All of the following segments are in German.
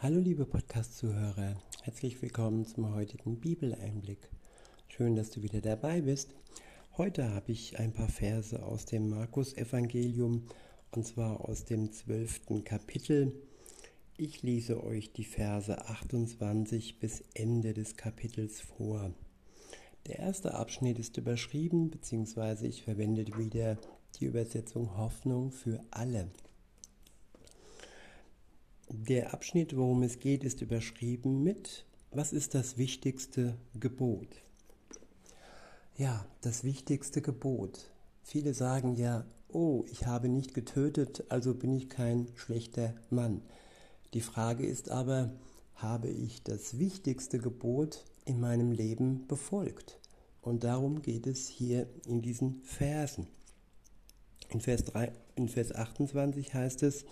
Hallo liebe Podcast-Zuhörer, herzlich willkommen zum heutigen Bibeleinblick. Schön, dass du wieder dabei bist. Heute habe ich ein paar Verse aus dem Markus-Evangelium und zwar aus dem zwölften Kapitel. Ich lese euch die Verse 28 bis Ende des Kapitels vor. Der erste Abschnitt ist überschrieben, beziehungsweise ich verwende wieder die Übersetzung Hoffnung für alle. Der Abschnitt, worum es geht, ist überschrieben mit Was ist das wichtigste Gebot? Ja, das wichtigste Gebot. Viele sagen ja, oh, ich habe nicht getötet, also bin ich kein schlechter Mann. Die Frage ist aber, habe ich das wichtigste Gebot in meinem Leben befolgt? Und darum geht es hier in diesen Versen. In Vers, 3, in Vers 28 heißt es,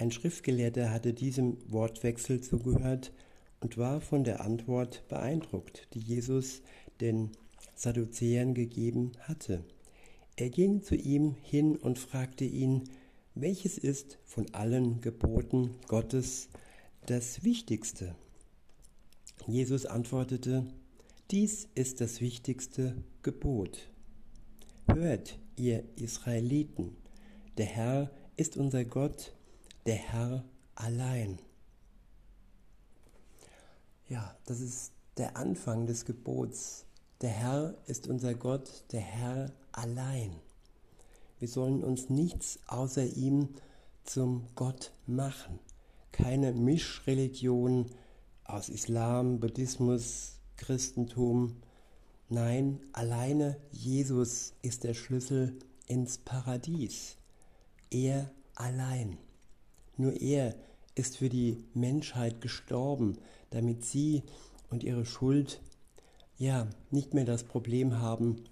ein Schriftgelehrter hatte diesem Wortwechsel zugehört und war von der Antwort beeindruckt, die Jesus den Sadduzäern gegeben hatte. Er ging zu ihm hin und fragte ihn, welches ist von allen Geboten Gottes das Wichtigste? Jesus antwortete, dies ist das wichtigste Gebot. Hört, ihr Israeliten, der Herr ist unser Gott, der Herr allein. Ja, das ist der Anfang des Gebots. Der Herr ist unser Gott, der Herr allein. Wir sollen uns nichts außer ihm zum Gott machen. Keine Mischreligion aus Islam, Buddhismus, Christentum. Nein, alleine Jesus ist der Schlüssel ins Paradies. Er allein. Nur er ist für die Menschheit gestorben, damit sie und ihre Schuld ja nicht mehr das Problem haben,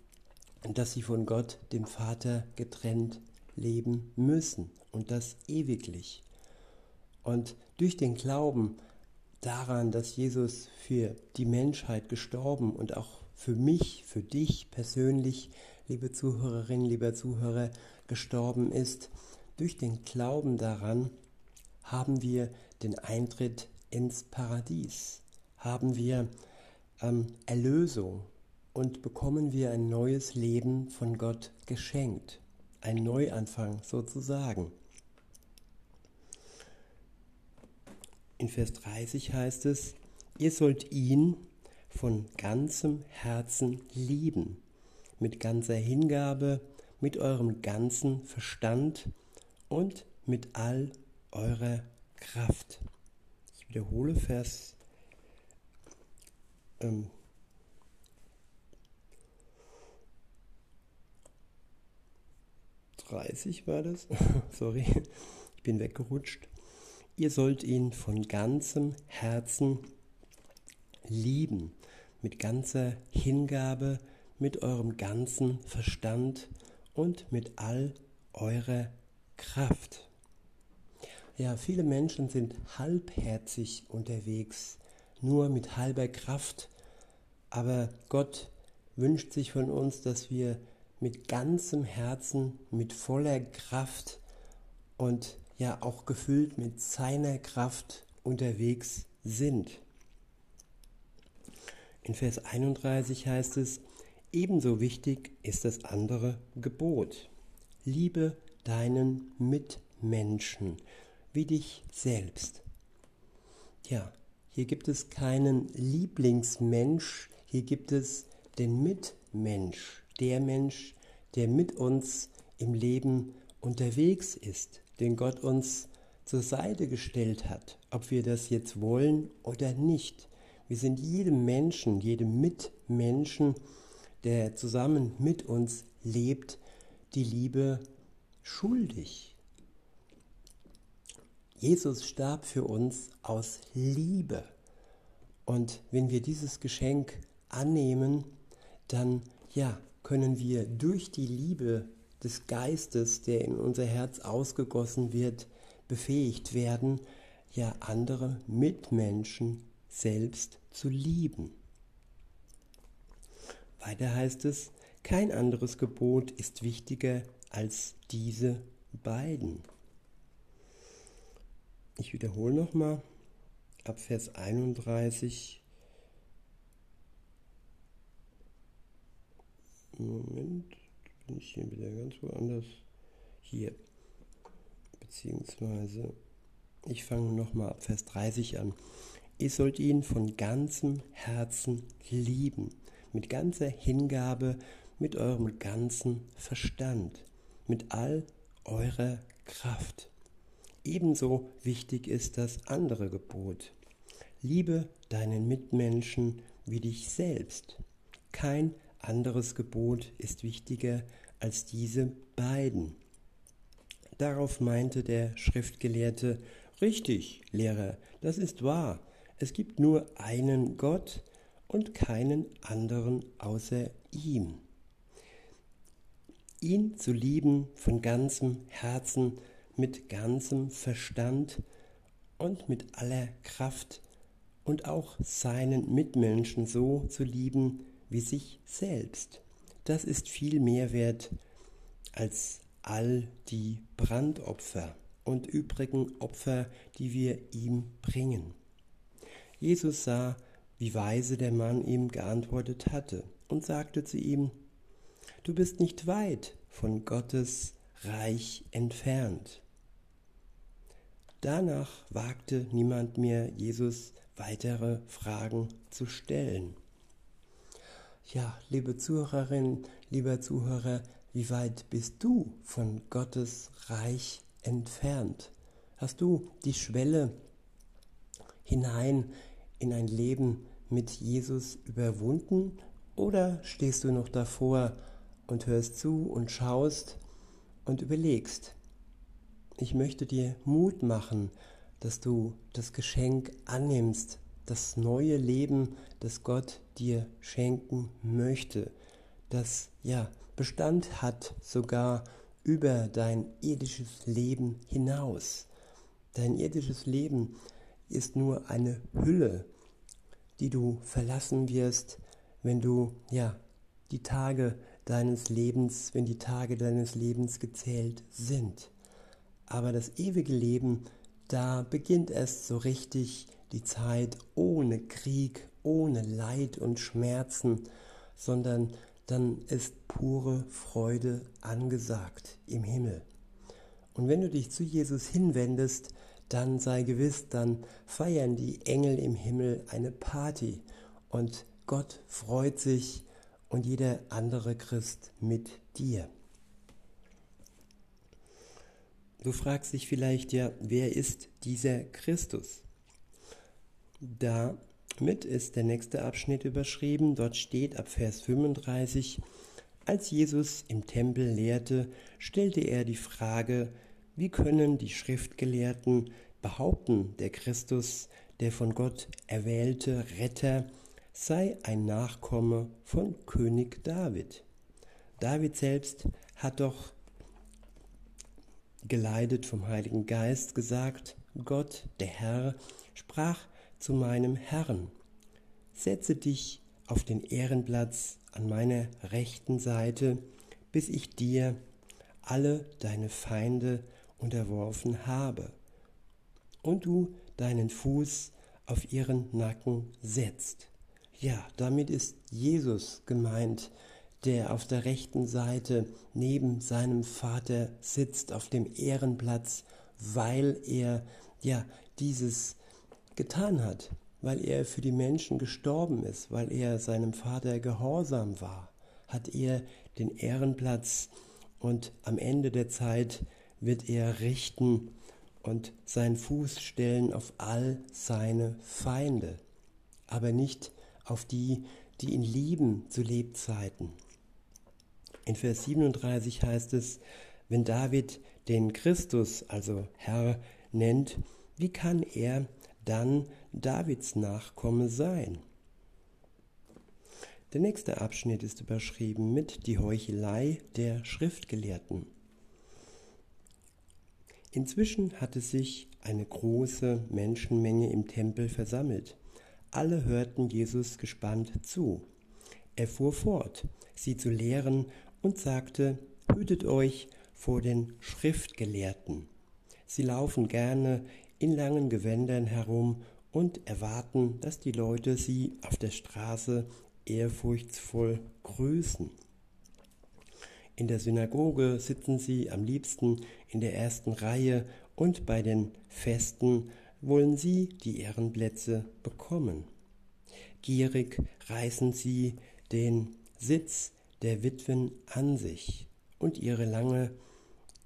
dass sie von Gott, dem Vater, getrennt leben müssen und das ewiglich. Und durch den Glauben daran, dass Jesus für die Menschheit gestorben und auch für mich, für dich persönlich, liebe Zuhörerin, lieber Zuhörer, gestorben ist, durch den Glauben daran haben wir den Eintritt ins Paradies, haben wir ähm, Erlösung? Und bekommen wir ein neues Leben von Gott geschenkt, ein Neuanfang sozusagen. In Vers 30 heißt es, ihr sollt ihn von ganzem Herzen lieben, mit ganzer Hingabe, mit eurem ganzen Verstand und mit all eurer Kraft. Ich wiederhole Vers ähm, war das. Sorry, ich bin weggerutscht. Ihr sollt ihn von ganzem Herzen lieben, mit ganzer Hingabe, mit eurem ganzen Verstand und mit all eurer Kraft. Ja, viele Menschen sind halbherzig unterwegs, nur mit halber Kraft. Aber Gott wünscht sich von uns, dass wir mit ganzem Herzen, mit voller Kraft und ja auch gefüllt mit seiner Kraft unterwegs sind. In Vers 31 heißt es, ebenso wichtig ist das andere Gebot. Liebe deinen Mitmenschen wie dich selbst. Ja, hier gibt es keinen Lieblingsmensch, hier gibt es den Mitmensch, der Mensch, der mit uns im Leben unterwegs ist, den Gott uns zur Seite gestellt hat, ob wir das jetzt wollen oder nicht. Wir sind jedem Menschen, jedem Mitmenschen, der zusammen mit uns lebt, die Liebe schuldig. Jesus starb für uns aus Liebe. Und wenn wir dieses Geschenk annehmen, dann ja, können wir durch die Liebe des Geistes, der in unser Herz ausgegossen wird, befähigt werden, ja andere Mitmenschen selbst zu lieben. Weiter heißt es, kein anderes Gebot ist wichtiger als diese beiden. Ich wiederhole nochmal, ab Vers 31. Moment, bin ich hier wieder ganz woanders. Hier. Beziehungsweise, ich fange nochmal ab Vers 30 an. Ihr sollt ihn von ganzem Herzen lieben, mit ganzer Hingabe, mit eurem ganzen Verstand, mit all eurer Kraft. Ebenso wichtig ist das andere Gebot. Liebe deinen Mitmenschen wie dich selbst. Kein anderes Gebot ist wichtiger als diese beiden. Darauf meinte der Schriftgelehrte, richtig, Lehrer, das ist wahr. Es gibt nur einen Gott und keinen anderen außer ihm. Ihn zu lieben von ganzem Herzen, mit ganzem Verstand und mit aller Kraft und auch seinen Mitmenschen so zu lieben wie sich selbst. Das ist viel mehr wert als all die Brandopfer und übrigen Opfer, die wir ihm bringen. Jesus sah, wie weise der Mann ihm geantwortet hatte und sagte zu ihm, Du bist nicht weit von Gottes Reich entfernt. Danach wagte niemand mehr, Jesus weitere Fragen zu stellen. Ja, liebe Zuhörerin, lieber Zuhörer, wie weit bist du von Gottes Reich entfernt? Hast du die Schwelle hinein in ein Leben mit Jesus überwunden oder stehst du noch davor und hörst zu und schaust und überlegst? Ich möchte dir Mut machen, dass du das Geschenk annimmst, das neue Leben, das Gott dir schenken möchte, das ja Bestand hat sogar über dein irdisches Leben hinaus. Dein irdisches Leben ist nur eine Hülle, die du verlassen wirst, wenn du ja die Tage deines Lebens, wenn die Tage deines Lebens gezählt sind. Aber das ewige Leben, da beginnt erst so richtig die Zeit ohne Krieg, ohne Leid und Schmerzen, sondern dann ist pure Freude angesagt im Himmel. Und wenn du dich zu Jesus hinwendest, dann sei gewiss, dann feiern die Engel im Himmel eine Party und Gott freut sich und jeder andere Christ mit dir. Du fragst dich vielleicht ja, wer ist dieser Christus? Damit ist der nächste Abschnitt überschrieben. Dort steht ab Vers 35, als Jesus im Tempel lehrte, stellte er die Frage, wie können die Schriftgelehrten behaupten, der Christus, der von Gott erwählte Retter, sei ein Nachkomme von König David? David selbst hat doch geleitet vom Heiligen Geist gesagt, Gott, der Herr, sprach zu meinem Herrn, setze dich auf den Ehrenplatz an meiner rechten Seite, bis ich dir alle deine Feinde unterworfen habe und du deinen Fuß auf ihren Nacken setzt. Ja, damit ist Jesus gemeint, der auf der rechten Seite neben seinem Vater sitzt auf dem Ehrenplatz, weil er ja dieses getan hat, weil er für die Menschen gestorben ist, weil er seinem Vater gehorsam war, hat er den Ehrenplatz und am Ende der Zeit wird er richten und seinen Fuß stellen auf all seine Feinde, aber nicht auf die, die ihn lieben zu Lebzeiten. In Vers 37 heißt es, wenn David den Christus, also Herr, nennt, wie kann er dann Davids Nachkomme sein? Der nächste Abschnitt ist überschrieben mit die Heuchelei der Schriftgelehrten. Inzwischen hatte sich eine große Menschenmenge im Tempel versammelt. Alle hörten Jesus gespannt zu. Er fuhr fort, sie zu lehren und sagte, hütet euch vor den Schriftgelehrten. Sie laufen gerne in langen Gewändern herum und erwarten, dass die Leute sie auf der Straße ehrfurchtsvoll grüßen. In der Synagoge sitzen sie am liebsten in der ersten Reihe und bei den Festen wollen sie die Ehrenplätze bekommen. Gierig reißen sie den Sitz der Witwen an sich und ihre, lange,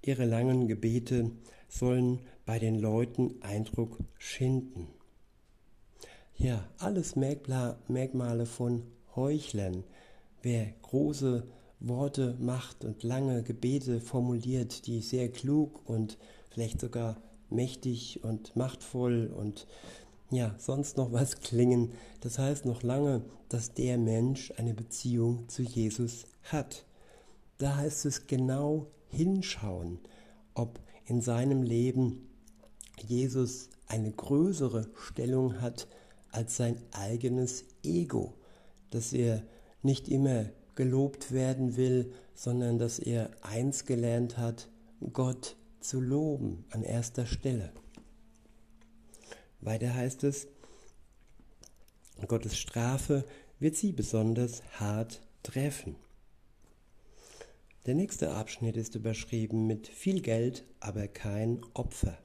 ihre langen Gebete sollen bei den Leuten Eindruck schinden. Ja, alles Merkmale von Heuchlern. Wer große Worte macht und lange Gebete formuliert, die sehr klug und vielleicht sogar mächtig und machtvoll und ja, sonst noch was klingen. Das heißt noch lange, dass der Mensch eine Beziehung zu Jesus hat. Da heißt es genau hinschauen, ob in seinem Leben Jesus eine größere Stellung hat als sein eigenes Ego, dass er nicht immer gelobt werden will, sondern dass er eins gelernt hat, Gott zu loben an erster Stelle. Weiter heißt es, Gottes Strafe wird sie besonders hart treffen. Der nächste Abschnitt ist überschrieben mit viel Geld, aber kein Opfer.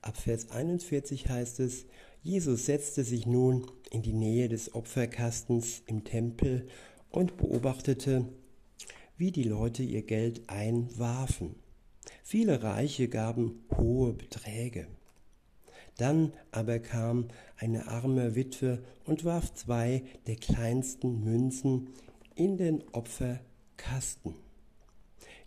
Ab Vers 41 heißt es, Jesus setzte sich nun in die Nähe des Opferkastens im Tempel und beobachtete, wie die Leute ihr Geld einwarfen. Viele Reiche gaben hohe Beträge. Dann aber kam eine arme Witwe und warf zwei der kleinsten Münzen in den Opferkasten.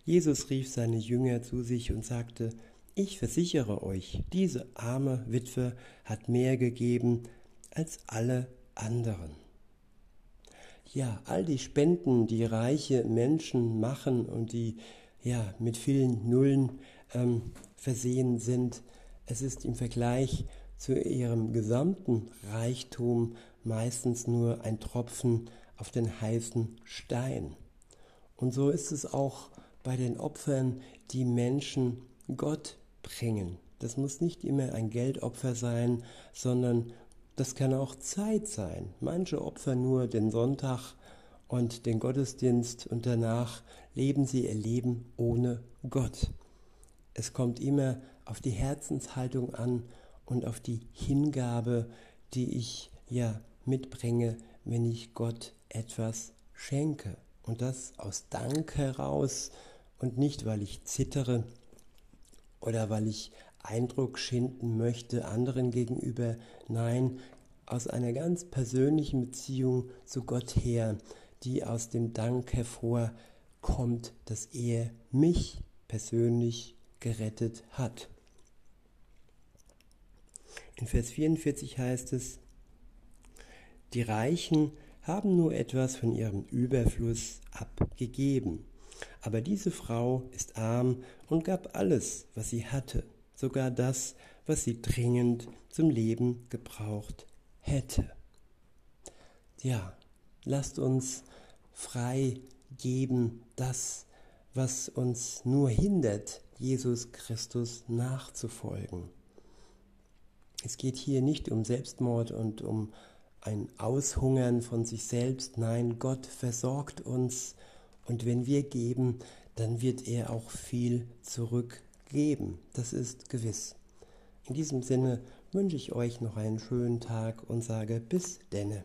Jesus rief seine Jünger zu sich und sagte, ich versichere euch, diese arme Witwe hat mehr gegeben als alle anderen. Ja, all die Spenden, die reiche Menschen machen und die ja mit vielen Nullen ähm, versehen sind, es ist im Vergleich zu ihrem gesamten Reichtum meistens nur ein Tropfen auf den heißen Stein. Und so ist es auch bei den Opfern, die Menschen Gott bringen. Das muss nicht immer ein Geldopfer sein, sondern das kann auch Zeit sein. Manche opfern nur den Sonntag und den Gottesdienst und danach leben sie ihr Leben ohne Gott. Es kommt immer auf die Herzenshaltung an und auf die Hingabe, die ich ja mitbringe, wenn ich Gott etwas schenke. Und das aus Dank heraus und nicht, weil ich zittere oder weil ich Eindruck schinden möchte anderen gegenüber. Nein, aus einer ganz persönlichen Beziehung zu Gott her, die aus dem Dank hervorkommt, dass er mich persönlich gerettet hat. In Vers 44 heißt es, die Reichen haben nur etwas von ihrem Überfluss abgegeben. Aber diese Frau ist arm und gab alles, was sie hatte, sogar das, was sie dringend zum Leben gebraucht hätte. Ja, lasst uns frei geben das, was uns nur hindert, Jesus Christus nachzufolgen. Es geht hier nicht um Selbstmord und um ein Aushungern von sich selbst. Nein, Gott versorgt uns und wenn wir geben, dann wird er auch viel zurückgeben. Das ist gewiss. In diesem Sinne wünsche ich euch noch einen schönen Tag und sage bis denne.